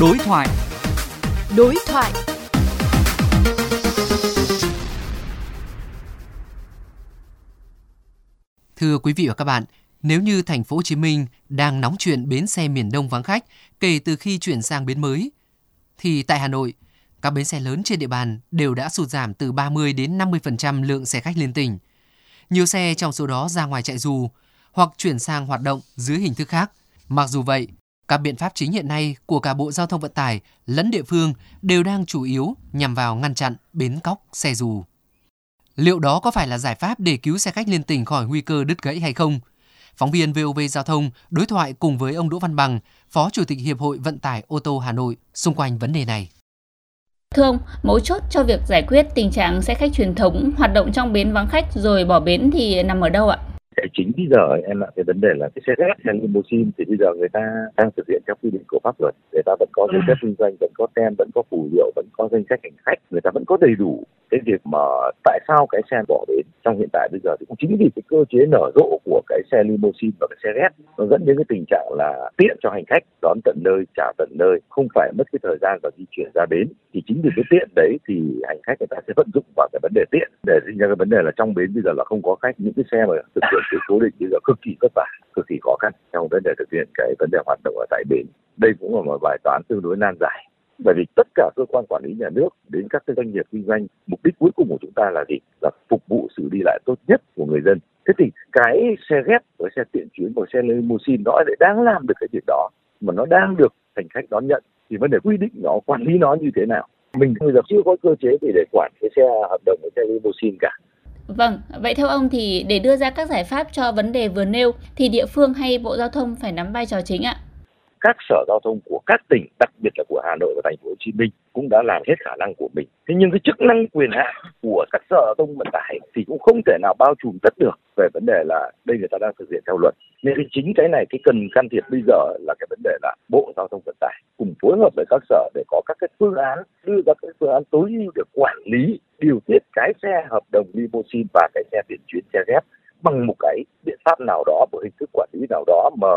Đối thoại. Đối thoại. Thưa quý vị và các bạn, nếu như thành phố Hồ Chí Minh đang nóng chuyện bến xe miền Đông vắng khách kể từ khi chuyển sang bến mới, thì tại Hà Nội, các bến xe lớn trên địa bàn đều đã sụt giảm từ 30 đến 50% lượng xe khách liên tỉnh. Nhiều xe trong số đó ra ngoài chạy dù hoặc chuyển sang hoạt động dưới hình thức khác. Mặc dù vậy, các biện pháp chính hiện nay của cả Bộ Giao thông Vận tải lẫn địa phương đều đang chủ yếu nhằm vào ngăn chặn bến cóc xe dù. Liệu đó có phải là giải pháp để cứu xe khách liên tỉnh khỏi nguy cơ đứt gãy hay không? Phóng viên VOV Giao thông đối thoại cùng với ông Đỗ Văn Bằng, Phó Chủ tịch Hiệp hội Vận tải ô tô Hà Nội xung quanh vấn đề này. Thưa ông, mấu chốt cho việc giải quyết tình trạng xe khách truyền thống hoạt động trong bến vắng khách rồi bỏ bến thì nằm ở đâu ạ? Cái chính bây giờ em ạ cái vấn đề là cái xe ghép hay limousine thì bây giờ người ta đang thực hiện theo quy định của pháp luật. Người ta vẫn có giấy phép kinh doanh vẫn có tem vẫn có phù hiệu vẫn có danh sách hành khách người ta vẫn có đầy đủ cái việc mà tại sao cái xe bỏ bến. Trong hiện tại bây giờ thì cũng chính vì cái cơ chế nở rộ của cái xe limousine và cái xe ghép nó dẫn đến cái tình trạng là tiện cho hành khách đón tận nơi trả tận nơi không phải mất cái thời gian và di chuyển ra bến. Thì chính vì cái tiện đấy thì hành khách người ta sẽ vận dụng vào cái vấn đề tiện sinh ra cái vấn đề là trong bến bây giờ là không có khách. Những cái xe mà thực hiện cái cố định bây giờ cực kỳ vất vả, cực kỳ khó khăn trong vấn đề thực hiện cái vấn đề hoạt động ở tại bến. Đây cũng là một bài toán tương đối nan giải. Bởi vì tất cả cơ quan quản lý nhà nước đến các cái doanh nghiệp kinh doanh, mục đích cuối cùng của chúng ta là gì? Là phục vụ sự đi lại tốt nhất của người dân. Thế thì cái xe ghép với xe tiện chuyến và xe limousine nó lại đang làm được cái việc đó, mà nó đang được hành khách đón nhận, thì vấn đề quy định nó, quản lý nó như thế nào? Mình bây giờ chưa có cơ chế gì để quản cái xe hợp đồng với xe limousine cả Vâng, vậy theo ông thì để đưa ra các giải pháp cho vấn đề vừa nêu thì địa phương hay Bộ Giao thông phải nắm vai trò chính ạ? các sở giao thông của các tỉnh, đặc biệt là của Hà Nội và Thành phố Hồ Chí Minh cũng đã làm hết khả năng của mình. Thế nhưng cái chức năng quyền hạn của các sở giao thông vận tải thì cũng không thể nào bao trùm tất được về vấn đề là đây người ta đang thực hiện theo luật. Nên cái chính cái này cái cần can thiệp bây giờ là cái vấn đề là Bộ Giao thông Vận tải cùng phối hợp với các sở để có các cái phương án, đưa ra các phương án tối ưu để quản lý, điều tiết cái xe hợp đồng limousine và cái xe điện chuyến xe ghép bằng một cái biện pháp nào đó, một hình thức quản lý nào đó mà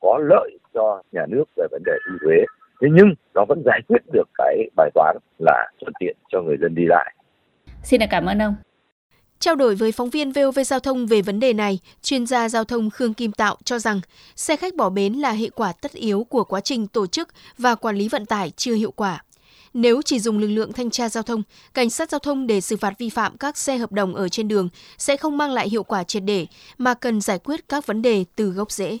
có lợi cho nhà nước về vấn đề thu thuế thế nhưng nó vẫn giải quyết được cái bài toán là thuận tiện cho người dân đi lại. Xin cảm ơn ông. Trao đổi với phóng viên VOV Giao thông về vấn đề này, chuyên gia giao thông Khương Kim Tạo cho rằng xe khách bỏ bến là hệ quả tất yếu của quá trình tổ chức và quản lý vận tải chưa hiệu quả. Nếu chỉ dùng lực lượng thanh tra giao thông, cảnh sát giao thông để xử phạt vi phạm các xe hợp đồng ở trên đường sẽ không mang lại hiệu quả triệt để, mà cần giải quyết các vấn đề từ gốc rễ.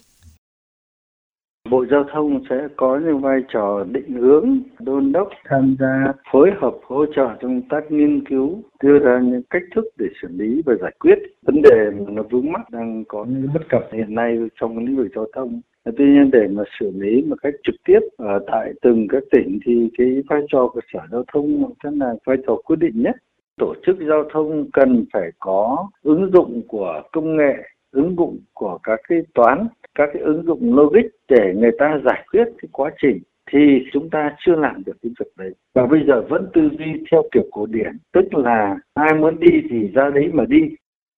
Bộ Giao thông sẽ có những vai trò định hướng, đôn đốc, tham gia, phối hợp hỗ trợ trong tác nghiên cứu, đưa ra những cách thức để xử lý và giải quyết vấn đề mà nó vướng mắc đang có những bất cập hiện nay trong lĩnh vực giao thông. Tuy nhiên để mà xử lý một cách trực tiếp ở tại từng các tỉnh thì cái vai trò của sở giao thông sẽ là vai trò quyết định nhất. Tổ chức giao thông cần phải có ứng dụng của công nghệ, ứng dụng của các cái toán các cái ứng dụng logic để người ta giải quyết cái quá trình thì chúng ta chưa làm được cái việc đấy. Và bây giờ vẫn tư duy theo kiểu cổ điển tức là ai muốn đi thì ra đấy mà đi